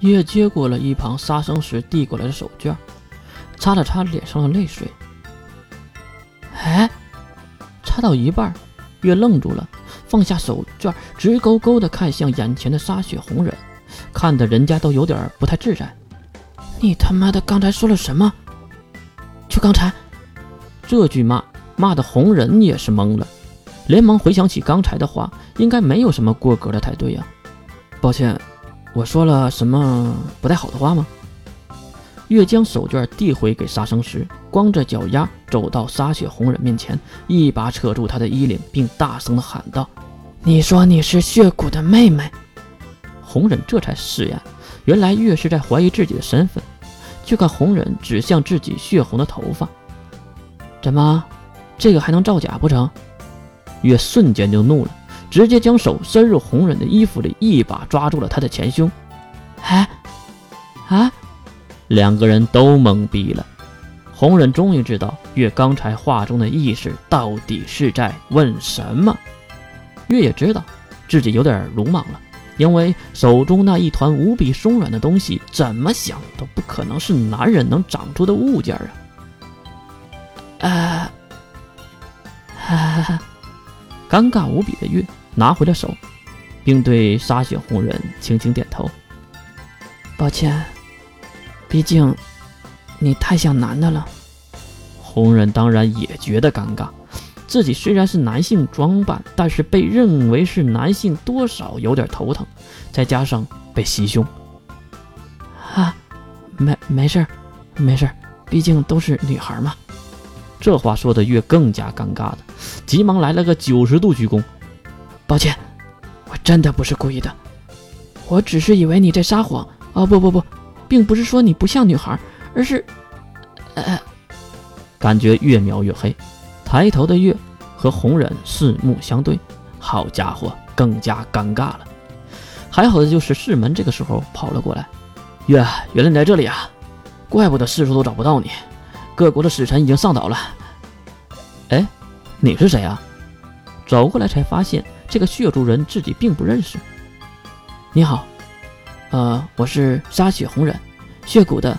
月接过了一旁杀生时递过来的手绢，擦了擦脸上的泪水。哎，擦到一半，月愣住了，放下手绢，直勾勾地看向眼前的沙血红人，看得人家都有点不太自然。你他妈的刚才说了什么？就刚才，这句骂骂的红人也是懵了，连忙回想起刚才的话，应该没有什么过格的才对呀。抱歉。我说了什么不太好的话吗？月将手绢递回给杀生时，光着脚丫走到沙血红忍面前，一把扯住他的衣领，并大声的喊道：“你说你是血骨的妹妹？”红忍这才释然，原来月是在怀疑自己的身份。却看红忍指向自己血红的头发，怎么，这个还能造假不成？月瞬间就怒了。直接将手伸入红忍的衣服里，一把抓住了他的前胸。哎，啊！两个人都懵逼了。红忍终于知道月刚才话中的意思到底是在问什么。月也知道自己有点鲁莽了，因为手中那一团无比松软的东西，怎么想都不可能是男人能长出的物件啊！啊！哈哈哈！尴尬无比的月。拿回了手，并对沙雪红人轻轻点头。抱歉，毕竟你太像男的了。红人当然也觉得尴尬，自己虽然是男性装扮，但是被认为是男性，多少有点头疼。再加上被袭胸，啊，没没事儿，没事儿，毕竟都是女孩嘛。这话说的越更加尴尬的，急忙来了个九十度鞠躬。抱歉，我真的不是故意的，我只是以为你在撒谎。哦不不不，并不是说你不像女孩，而是……呃，感觉越描越黑。抬头的月和红人四目相对，好家伙，更加尴尬了。还好的就是世门这个时候跑了过来。月，原来你在这里啊！怪不得四处都找不到你，各国的使臣已经上岛了。哎，你是谁啊？走过来才发现。这个血族人自己并不认识。你好，呃，我是沙血红人，血骨的。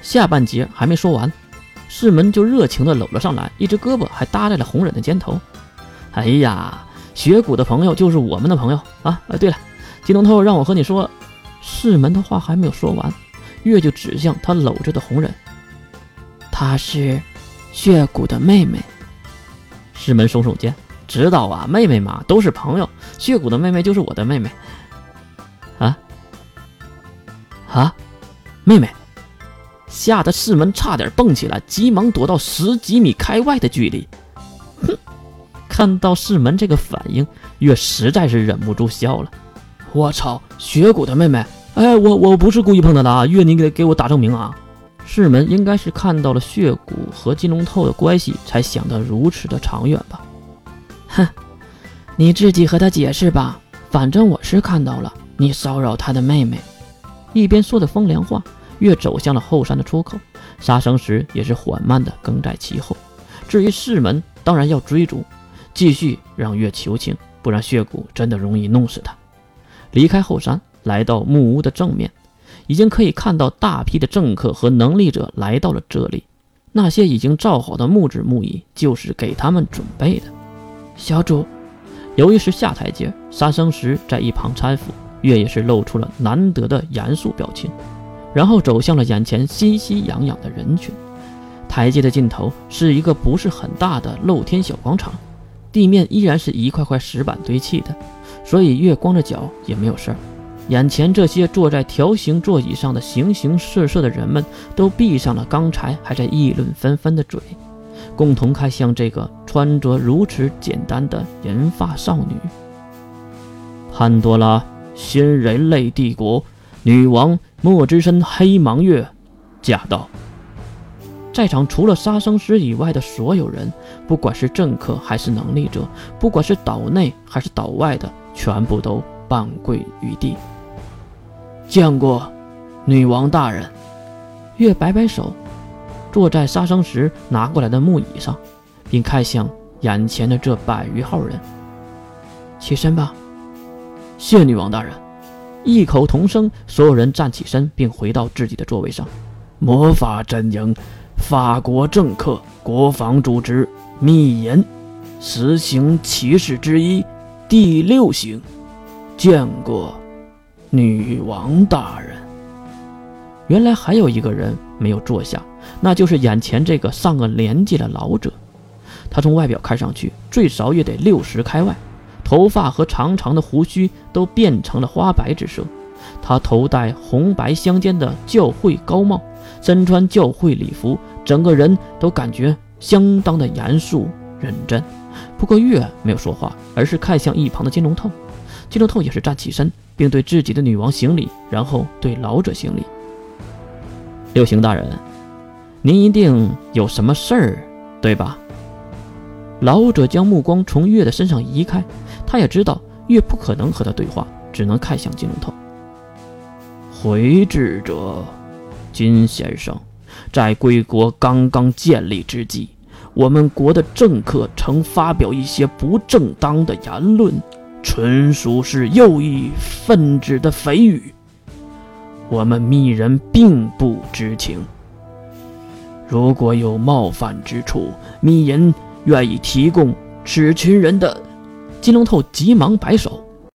下半截还没说完，世门就热情地搂了上来，一只胳膊还搭在了红人的肩头。哎呀，血骨的朋友就是我们的朋友啊！呃，对了，金龙头让我和你说，世门的话还没有说完，月就指向他搂着的红人，她是血骨的妹妹。师门耸耸肩。知道啊，妹妹嘛，都是朋友。血骨的妹妹就是我的妹妹。啊啊，妹妹！吓得师门差点蹦起来，急忙躲到十几米开外的距离。哼，看到师门这个反应，月实在是忍不住笑了。我操，血骨的妹妹！哎，我我不是故意碰她的啊，月，你给给我打证明啊！世门应该是看到了血骨和金龙透的关系，才想得如此的长远吧。哼，你自己和他解释吧。反正我是看到了你骚扰他的妹妹。一边说着风凉话，月走向了后山的出口，杀生石也是缓慢的跟在其后。至于世门，当然要追逐，继续让月求情，不然血骨真的容易弄死他。离开后山，来到木屋的正面，已经可以看到大批的政客和能力者来到了这里。那些已经造好的木质木椅，就是给他们准备的。小主，由于是下台阶，杀生石在一旁搀扶，月也是露出了难得的严肃表情，然后走向了眼前熙熙攘攘的人群。台阶的尽头是一个不是很大的露天小广场，地面依然是一块块石板堆砌的，所以月光着脚也没有事儿。眼前这些坐在条形座椅上的形形色色的人们，都闭上了刚才还在议论纷纷的嘴。共同看向这个穿着如此简单的银发少女。潘多拉，新人类帝国女王莫之深黑芒月驾到。在场除了杀生师以外的所有人，不管是政客还是能力者，不管是岛内还是岛外的，全部都半跪于地。见过女王大人。月摆摆手。坐在杀生石拿过来的木椅上，并看向眼前的这百余号人。起身吧，谢女王大人。异口同声，所有人站起身，并回到自己的座位上。魔法阵营，法国政客，国防组织，密言，死刑骑士之一，第六行，见过女王大人。原来还有一个人没有坐下，那就是眼前这个上了年纪的老者。他从外表看上去最少也得六十开外，头发和长长的胡须都变成了花白之色。他头戴红白相间的教会高帽，身穿教会礼服，整个人都感觉相当的严肃认真。不过月没有说话，而是看向一旁的金龙透。金龙透也是站起身，并对自己的女王行礼，然后对老者行礼。六行大人，您一定有什么事儿，对吧？老者将目光从月的身上移开，他也知道月不可能和他对话，只能看向金龙头。回智者，金先生，在贵国刚刚建立之际，我们国的政客曾发表一些不正当的言论，纯属是右翼分子的蜚语。我们密人并不知情。如果有冒犯之处，密人。愿意提供此群人的，金龙头急忙摆手。